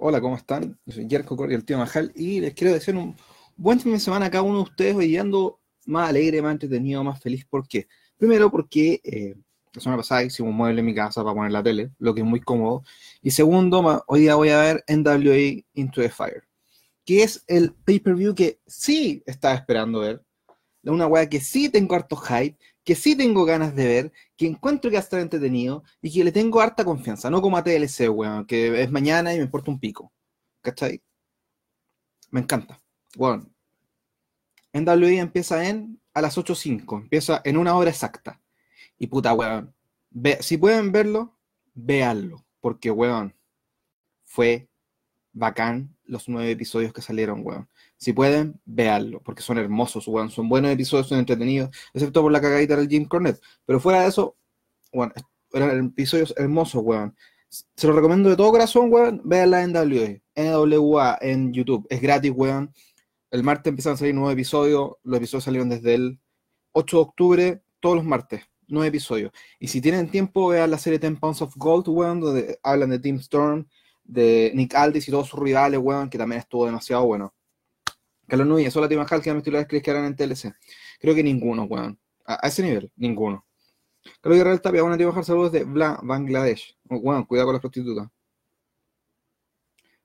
Hola, ¿cómo están? Yo soy Jerko Corri, el tío Majal, y les quiero decir un buen fin de semana a cada uno de ustedes, hoy ando más alegre, más entretenido, más feliz. ¿Por qué? Primero, porque eh, la semana pasada hicimos un mueble en mi casa para poner la tele, lo que es muy cómodo. Y segundo, hoy día voy a ver NWA Into the Fire, que es el pay-per-view que sí estaba esperando ver, una weá que sí tengo harto hype, que sí tengo ganas de ver, que encuentro que va a estar entretenido y que le tengo harta confianza, no como a TLC, weón, que es mañana y me importa un pico. ¿Cachai? Me encanta. Bueno, NWA empieza en a las 8.05, empieza en una hora exacta. Y puta, weón, si pueden verlo, véanlo, porque, weón, fue bacán los nueve episodios que salieron, weón. Si pueden, véanlo, porque son hermosos, weón. Son buenos episodios, son entretenidos, excepto por la cagadita del Jim Cornette. Pero fuera de eso, weón, eran episodios hermosos, weón. Se los recomiendo de todo corazón, weón. Véanla en NWA, en YouTube. Es gratis, weón. El martes empiezan a salir nueve episodios. Los episodios salieron desde el 8 de octubre, todos los martes. Nueve episodios. Y si tienen tiempo, vean la serie Ten Pounds of Gold, weón, donde hablan de Team Storm, de Nick Aldis y todos sus rivales, weón, que también estuvo demasiado bueno. Carlos Núñez, solo Tim Hall que me titulares crees que eran en TLC. Creo que ninguno, weón. A, ese nivel, ninguno. Carlos Guerrero Tapia, bueno, Tim Hall, saludos de Bla, Bangladesh. Weón, cuidado con las prostitutas.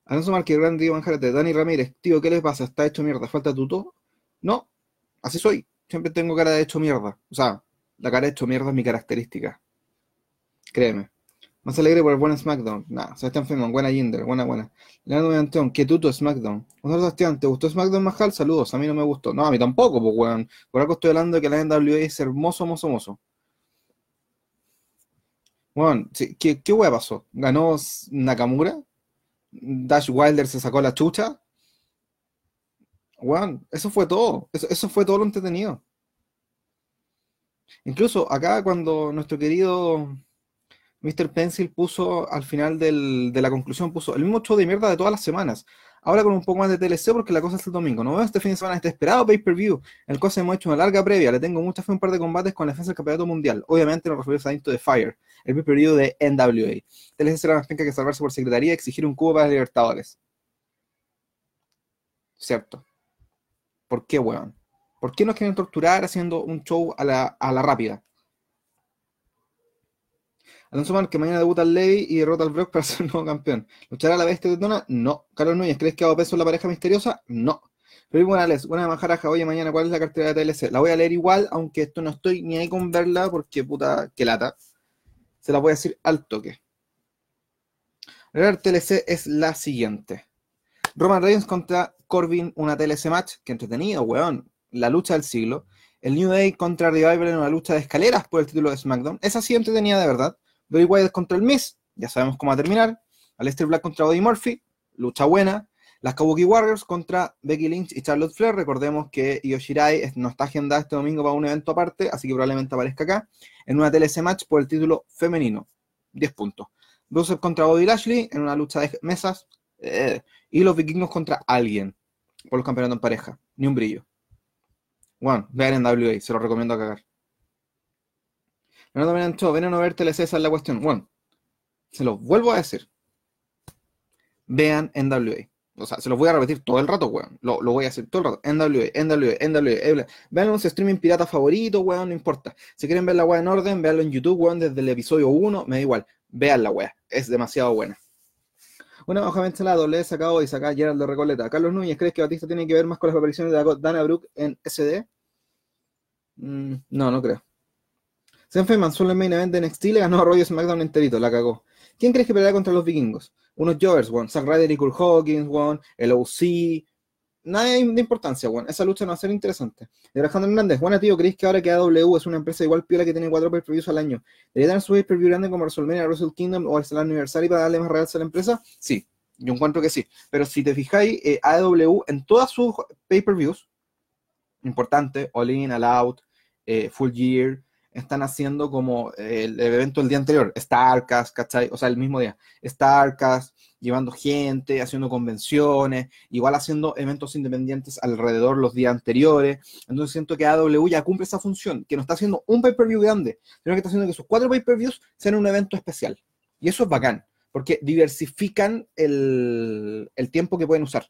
Alonso Márquez, gran tío de Dani Ramírez, tío, ¿qué les pasa? ¿Está hecho mierda? ¿Falta tuto? No, así soy. Siempre tengo cara de hecho mierda. O sea, la cara de hecho mierda es mi característica. Créeme. Más alegre por el buen SmackDown. Nah, Sebastián Feynman, buena Jinder, buena, buena. Leonardo Medianteón, qué tuto SmackDown. José Sebastián, ¿te gustó SmackDown Majal? Saludos, a mí no me gustó. No, a mí tampoco, pues weón. Por algo estoy hablando de que la NWA es hermoso, hermoso, hermoso. Bueno, ¿qué, qué pasó? ¿Ganó Nakamura? ¿Dash Wilder se sacó la chucha? Weón, eso fue todo. Eso, eso fue todo lo entretenido. Incluso acá cuando nuestro querido Mr. Pencil puso al final de la conclusión, puso el mismo show de mierda de todas las semanas. Ahora con un poco más de TLC porque la cosa es el domingo. No veo este fin de semana este esperado pay-per-view, el se hemos hecho una larga previa. Le tengo mucha fe un par de combates con la defensa del campeonato mundial. Obviamente no referirse a Into the Fire, el pay-per-view de NWA. TLC será más penca que salvarse por secretaría y exigir un cubo para Libertadores. Cierto. ¿Por qué, weón? ¿Por qué nos quieren torturar haciendo un show a la, a la rápida? Alonso que mañana debuta al Levy y derrota al Brock para ser nuevo campeón. ¿Luchará la bestia de Dona? No. Carlos Núñez, ¿crees que hago peso en la pareja misteriosa? No. Pero Morales, buena majaraja, oye, mañana, ¿cuál es la cartera de TLC? La voy a leer igual, aunque esto no estoy ni ahí con verla, porque puta, que lata. Se la voy a decir al toque. La TLC es la siguiente. Roman Reigns contra Corbin, una TLC match, que entretenido, weón. La lucha del siglo. El New Day contra Revival en una lucha de escaleras por el título de SmackDown. Esa sí entretenida de verdad. Bray Wyatt contra el Miz, ya sabemos cómo va a terminar. Aleister Black contra Buddy Murphy, lucha buena. Las Kabuki Warriors contra Becky Lynch y Charlotte Flair. Recordemos que Yoshirai no está agendada este domingo para un evento aparte, así que probablemente aparezca acá. En una TLC match por el título femenino. 10 puntos. Rusev contra Bobby Lashley en una lucha de mesas. Eh, y los vikingos contra alguien por los campeonatos en pareja. Ni un brillo. Bueno, vean en WA, se lo recomiendo a cagar. No me han ven a no ver TLC, esa es la cuestión. Bueno, se los vuelvo a decir. Vean NWA. O sea, se los voy a repetir todo el rato, weón. Lo, voy a hacer todo el rato. NWA, NWA, NWA. Vean un streaming pirata favorito, weón, no importa. Si quieren ver la weá en orden, véanlo en YouTube, weón, desde el episodio 1, me da igual. Vean la weá. Es demasiado buena. Una baja la doble sacado y saca Gerald de Recoleta. Carlos Núñez, ¿crees que Batista tiene que ver más con las apariciones de Dana Brooke en SD? Mm, no, no creo. Sean Feynman solo en main event de NXT le ganó a Royce SmackDown enterito, la cagó. ¿Quién crees que peleará contra los vikingos? Unos Jovers, one. Zack Ryder y Kurt Hawkins, one. El OC. Nada de importancia, one. Esa lucha no va a ser interesante. De Alejandro Hernández, buena tío, ¿creéis que ahora que AW es una empresa igual piola que tiene cuatro pay-per-views al año? ¿Debería tener su pay-per-view grande como WrestleMania, Wrestle Kingdom o el Anniversary para darle más realce a la empresa? Sí, yo encuentro que sí. Pero si te fijáis, eh, AW en todas sus pay-per-views, importante, All In, All Out, eh, Full Year, están haciendo como el, evento el día anterior, Starcast, ¿cachai? O sea, el mismo día, Starcast, llevando gente, haciendo convenciones, igual haciendo eventos independientes alrededor los días anteriores. Entonces siento que AW ya cumple esa función, que no está haciendo un pay-per-view grande, sino que está haciendo que sus cuatro pay-per-views sean un evento especial. Y eso es bacán, porque diversifican el, tiempo que pueden usar.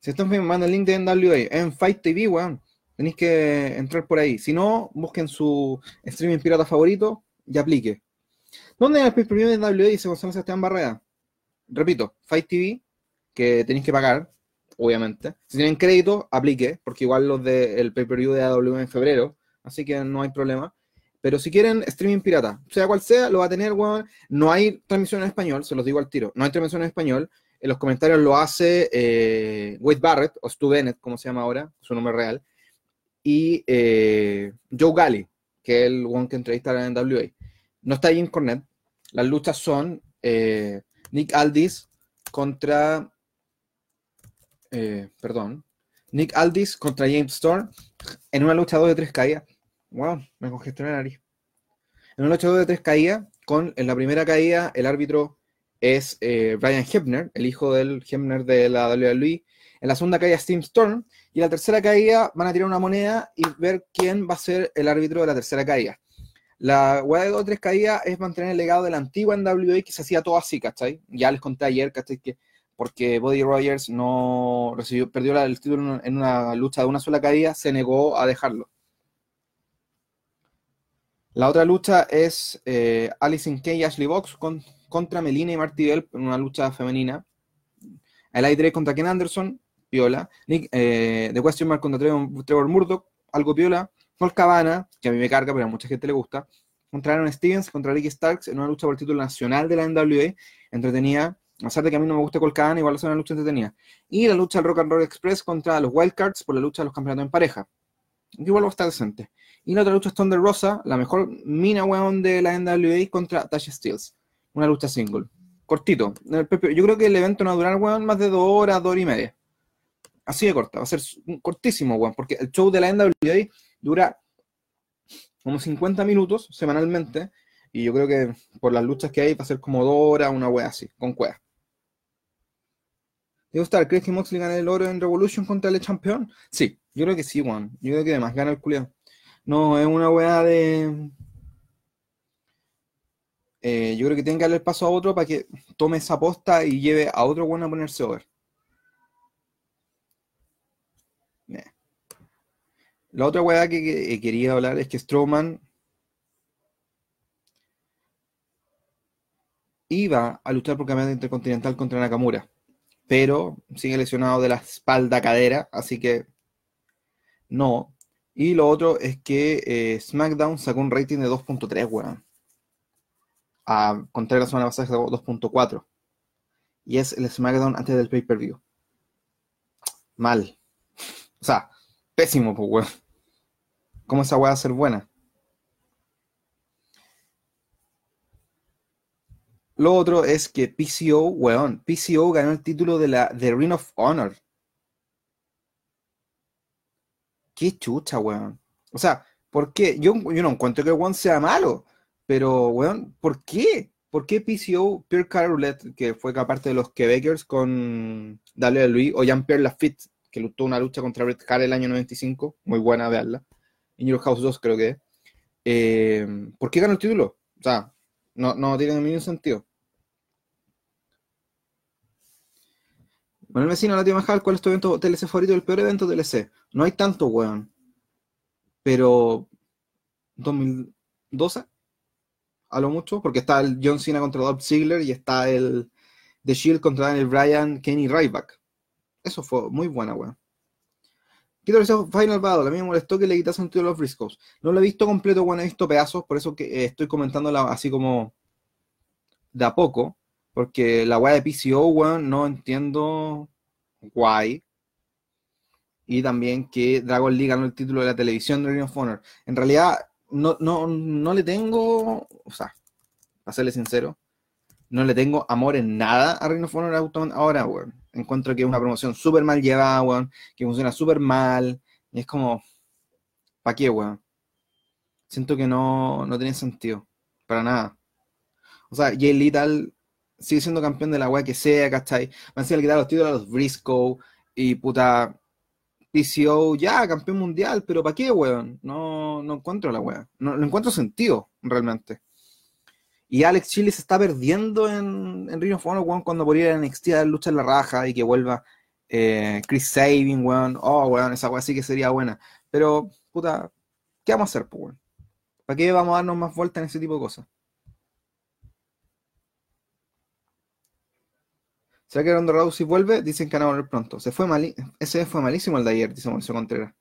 Si están mandando el link de NWA en Fight TV, weón, tenéis que entrar por ahí. Si no, busquen su streaming pirata favorito y aplique. ¿Dónde es el pay per de NWA? Dice Gonzalo Sebastián Barrera. Repito, Fight TV, que tenéis que pagar, obviamente. Si tienen crédito, aplique, porque igual los del pay-per-view de AW en febrero, así que no hay problema. Pero si quieren streaming pirata, sea cual sea, lo va a tener. No hay transmisión en español, se los digo al tiro. No hay transmisión en español. En los comentarios lo hace eh, Wade Barrett, o Stu Bennett, como se llama ahora, su nombre real. Y eh, Joe Galley, que es el one que entrevista en WA. No está en Cornet. Las luchas son eh, Nick Aldis contra. perdón. Nick Aldis contra James Storm en una lucha 2 de tres caídas. Wow, me congestioné la nariz. En un 8 de 3 caídas, con en la primera caída el árbitro es eh, Brian Hebner, el hijo del Hebner de la WWE. En la segunda caída Steam Storm. Y en la tercera caída van a tirar una moneda y ver quién va a ser el árbitro de la tercera caída. La hueá de 2 3 caídas es mantener el legado de la antigua WWE que se hacía todo así, ¿cachai? Ya les conté ayer, ¿cachai? Que porque Buddy Rogers no perdió el título en una lucha de una sola caída, se negó a dejarlo. La otra lucha es eh, Alison Kay y Ashley Box contra Melina y Marty Bell en una lucha femenina. El I3 contra Ken Anderson, piola. Nick, eh, The Question Mark contra Trevor, Murdoch, algo piola. Paul Cabana, que a mí me carga, pero a mucha gente le gusta. Contra Aaron Stevens, contra Ricky Starks en una lucha por el título nacional de la NWA. Entretenida. A pesar de que a mí no me gusta Paul igual es una lucha entretenida. Y la lucha del Rock and Roll Express contra los Wildcards por la lucha de los campeonatos en pareja. Igual va a estar decente. Y la otra lucha es Thunder Rosa, la mejor mina weón de la NWA contra Tasha Steels. Una lucha single. Cortito. Yo creo que el evento no va a durar, weón, más de dos horas, dos horas y media. Así de corta. Va a ser cortísimo, weón, porque el show de la NWA dura como 50 minutos semanalmente. Y yo creo que por las luchas que hay va a ser como dos horas, una wea así, con cueva. Digo, estar, ¿crees que Moxley gana el oro en Revolution contra el campeón? Sí, yo creo que sí, weón. Yo creo que además gana el culiado. No, es una weá de. Eh, yo creo que tiene que darle el paso a otro para que tome esa posta y lleve a otro bueno a ponerse over. La otra weá que, quería hablar es que Strowman iba a luchar por campeonato intercontinental contra Nakamura, pero sigue lesionado de la espalda cadera, así que no. Y lo otro es que eh, SmackDown sacó un rating de 2.3, weón. A contrario la semana pasada 2.4. Y es el SmackDown antes del pay-per-view. Mal. O sea, pésimo, pues, weón. ¿Cómo esa weá va a ser buena? Lo otro es que PCO, weón, PCO ganó el título de la The Ring of Honor. Qué chucha, weón. O sea, ¿por qué? Yo, no encuentro que weón sea malo, pero, weón, ¿por qué? ¿Por qué PCO, Pierre Carolet, que fue aparte de los Quebecers con Luis, o Jean-Pierre Lafitte, que luchó una lucha contra Bret Hart el año 95, muy buena verla, en Your House 2 creo que. Eh, ¿Por qué ganó el título? O sea, no, no tiene ningún sentido. Bueno, el vecino, la tía Majal, ¿cuál es tu evento TLC favorito? El peor evento TLC. No hay tanto, weón. Pero. 2012, a lo mucho, porque está el John Cena contra Dolph Ziggler y está el The Shield contra Daniel Bryan, Kenny Ryback. Eso fue muy buena, weón. Quito el Final Battle. A mí me molestó que le quitasen título a los Briscoes. No lo he visto completo, bueno, he visto pedazos, por eso que eh, estoy comentando así como de a poco. Porque la weá de PCO, weón, no entiendo guay. Y también que Dragon League ganó el título de la televisión de Ring of Honor. En realidad, no, no, no le tengo, o sea, para serle sincero, no le tengo amor en nada a Ring of Honor ahora, weón. Encuentro que es una promoción súper mal llevada, weón, que funciona súper mal. Y es como, ¿para qué, weón? Siento que no, no tiene sentido, para nada. O sea, Jay Little sigue siendo campeón de la weá que sea, ¿cachai? Van a ser quitar los títulos a los Briscoe y puta PCO, ya, campeón mundial, pero ¿para qué, weón? No, no encuentro la weá. No, encuentro sentido, realmente. Y Alex Chile se está perdiendo en, en Ring of Honor, cuando por ir a NXT a dar lucha en la raja y que vuelva eh, Chris Sabin, weón. Oh, weón, esa weón sí que sería buena. Pero, puta, ¿qué vamos a hacer, pues, weón? ¿Para qué vamos a darnos más vueltas en ese tipo de cosas? ¿Será que Ronda Rousey vuelve? Dicen que van a volver pronto. Se fue mal, ese fue malísimo el de ayer, dice Mauricio Contreras.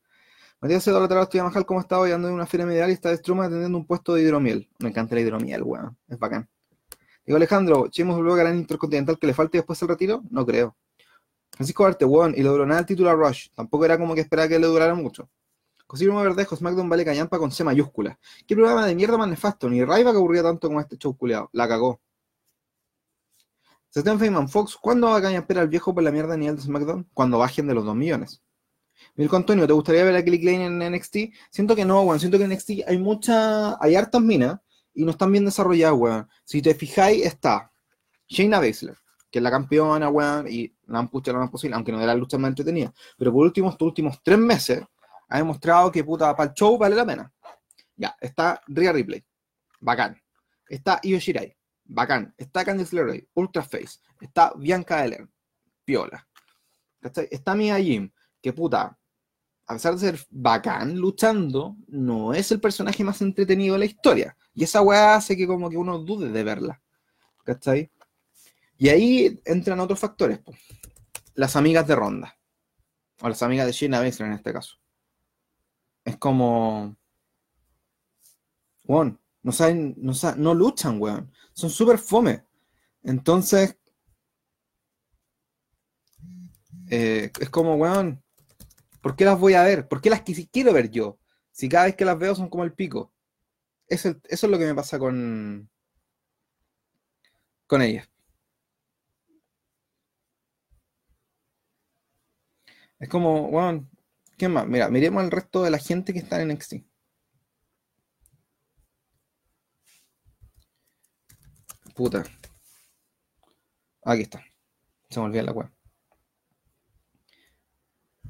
Matías lateral estoy Majal, ¿cómo está hoy? Ando en una feria medial y está de Struma atendiendo un puesto de hidromiel. Me encanta la hidromiel, weón. Es bacán. Digo, Alejandro, ¿Chemos luego ganar Intercontinental que le falte después el retiro? No creo. Francisco Arte, weón, y le duró nada el título a Rush. Tampoco era como que esperaba que le durara mucho. Cosimo Verdejo, SmackDown vale callampa con C mayúscula. ¿Qué programa de mierda más? Ni Raiva que aburría tanto como este show culeado. La cagó. Stephen Feynman Fox, ¿cuándo va a callampear al viejo por la mierda de nivel de SmackDown? Cuando bajen de los 2 millones. Mirko Antonio, ¿te gustaría ver a Kelly Klein en NXT? Siento que no, weón. Siento que en NXT hay mucha. Hay hartas minas y no están bien desarrolladas, weón. Si te fijáis, está Shayna Baszler, que es la campeona, weón, y la han puesto lo más posible, aunque no de las luchas más entretenidas. Pero por último, estos últimos tres meses, ha demostrado que puta, para el show vale la pena. Ya, está Rhea Ripley, bacán. Está Io Shirai, bacán. Está Candice LeRae, Ultra Face. Está Bianca Eller, piola. Está Mia Jim, que puta, a pesar de ser bacán luchando, no es el personaje más entretenido de la historia. Y esa weá hace que como que uno dude de verla. ¿Cachai? Y ahí entran otros factores. Las amigas de Ronda. O las amigas de Shayna Baszler en este caso. Es como... Weón, no saben, no, no luchan, weón. Son súper fome. Entonces... Eh, es como, weón, ¿Por qué las voy a ver? ¿Por qué las quiero ver yo? Si cada vez que las veo son como el pico. Eso, es lo que me pasa con, con ellas. Es como, bueno, ¿qué más? Mira, miremos al resto de la gente que está en NXT. Puta. Aquí está. Se me olvidó la web.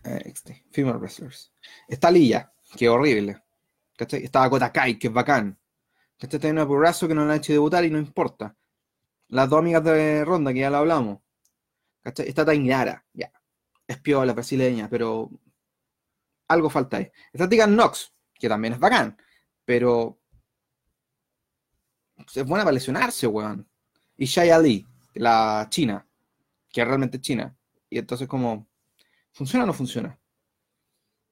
NXT, Female Wrestlers. Está Lilla, que horrible. ¿Cachai? Está Dakota Kai, que es bacán. ¿Cachai? Está una burrazo que no la ha hecho debutar y no importa. Las dos amigas de Ronda, que ya lo hablamos. ¿Cachai? Está Tainara, ya. Es piola brasileña, pero algo falta ahí. Está Tegan Nox, que también es bacán, pero es buena para lesionarse, weón. Y Shai Ali, la china, que realmente es china. Y entonces como ¿Funciona o no funciona?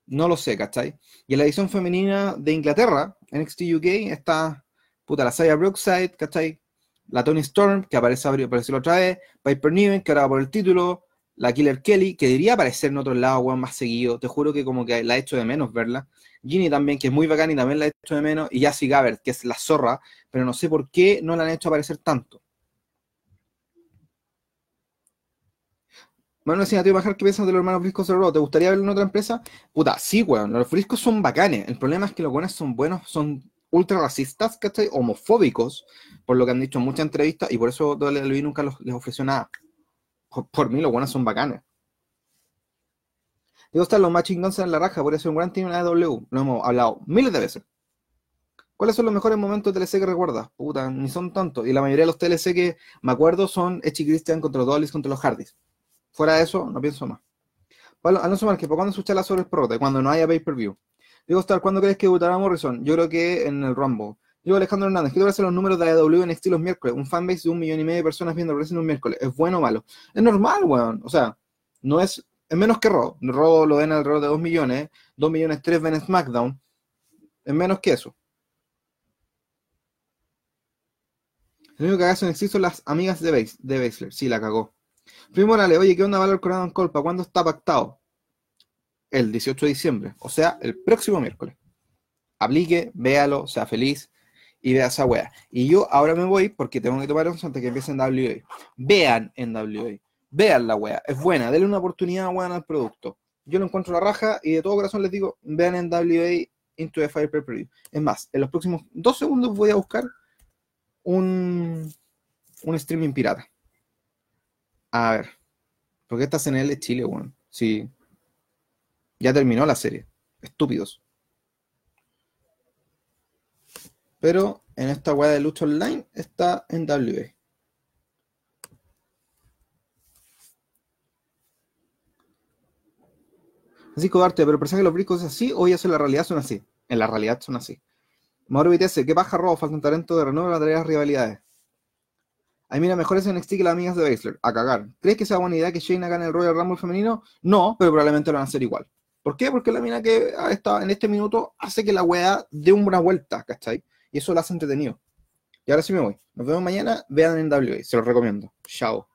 No lo sé, ¿cachai? Y en la edición femenina de Inglaterra, NXT UK, está puta la Saya Brookside, ¿cachai? La Tony Storm, que aparece, apareció la otra vez, Piper Niven, que ahora va por el título, la Killer Kelly, que debería aparecer en otro lado, weón, más seguido. Te juro que como que la he hecho de menos verla. Ginny también, que es muy bacán y también la he hecho de menos. Y Yassi Gabbert, que es la zorra, pero no sé por qué no la han hecho aparecer tanto. Bueno, decía, tío, bajar, ¿qué piensas de los hermanos Friscos de Raw? ¿Te gustaría verlo en otra empresa? Puta, sí, weón. Los Friscos son bacanes. El problema es que los buenos son buenos, son ultra racistas, ¿cachai? Homofóbicos, por lo que han dicho en muchas entrevistas, y por eso WWE nunca les ofreció nada. Por, mí, los buenos son bacanes. Digo, están los Matching Guns en la raja, por eso un gran team en AW. Lo hemos hablado miles de veces. ¿Cuáles son los mejores momentos de TLC que recuerdas? Puta, ni son tantos. Y la mayoría de los TLC que me acuerdo son Echi Christian contra los contra los Hardys. Fuera de eso, no pienso más. Pablo Alonso Márquez, ¿por cuándo escucharla sobre el prota? Cuando no haya pay-per-view. Digo, Star, ¿cuándo crees que debutará Morrison? Yo creo que en el Rumble. Digo, Alejandro Hernández, ¿qué te parecen los números de AEW en estilos miércoles? Un fanbase de un millón y medio de personas viendo wrestling un miércoles. ¿Es bueno o malo? Es normal, weón. O sea, no es, es menos que Raw. Raw lo ven alrededor de 2 millones. 2 millones 3 ven en SmackDown. Es menos que eso. El único que hace en existe son las amigas de, Base, de Baszler. Sí, la cagó. Primo Morales, oye, ¿qué onda Valor Coronado en Colpa? ¿Cuándo está pactado? El 18 de diciembre, o sea, el próximo miércoles. Aplique, véalo, sea feliz y vea esa wea. Y yo ahora me voy porque tengo que tomar un antes que empiece en WA. Vean en WA. Vean la wea. Es buena. Denle una oportunidad buena al producto. Yo lo encuentro la raja y de todo corazón les digo, vean en WA Into the Fire Per Es más, en los próximos dos segundos voy a buscar un, un streaming pirata. A ver. ¿Por qué estás en el Chile, weón? Sí. Ya terminó la serie. Estúpidos. Pero en esta weá de lucha online está en WA. Francisco Duarte, pero pensás que los bricos es así o ya en la realidad son así. En la realidad son así. Mauro BTS, ¿qué paja robo? Falta un talento de renuevo traer rivalidades. Ay, mira, mejor es NXT que las amigas de Baszler. A cagar. ¿Crees que sea buena idea que Shane gane el Royal Rumble femenino? No, pero probablemente lo van a hacer igual. ¿Por qué? Porque la mina que está en este minuto hace que la weá dé una vuelta, ¿cachai? Y eso lo hace entretenido. Y ahora sí me voy. Nos vemos mañana. Vean en WA. Se los recomiendo. Chao.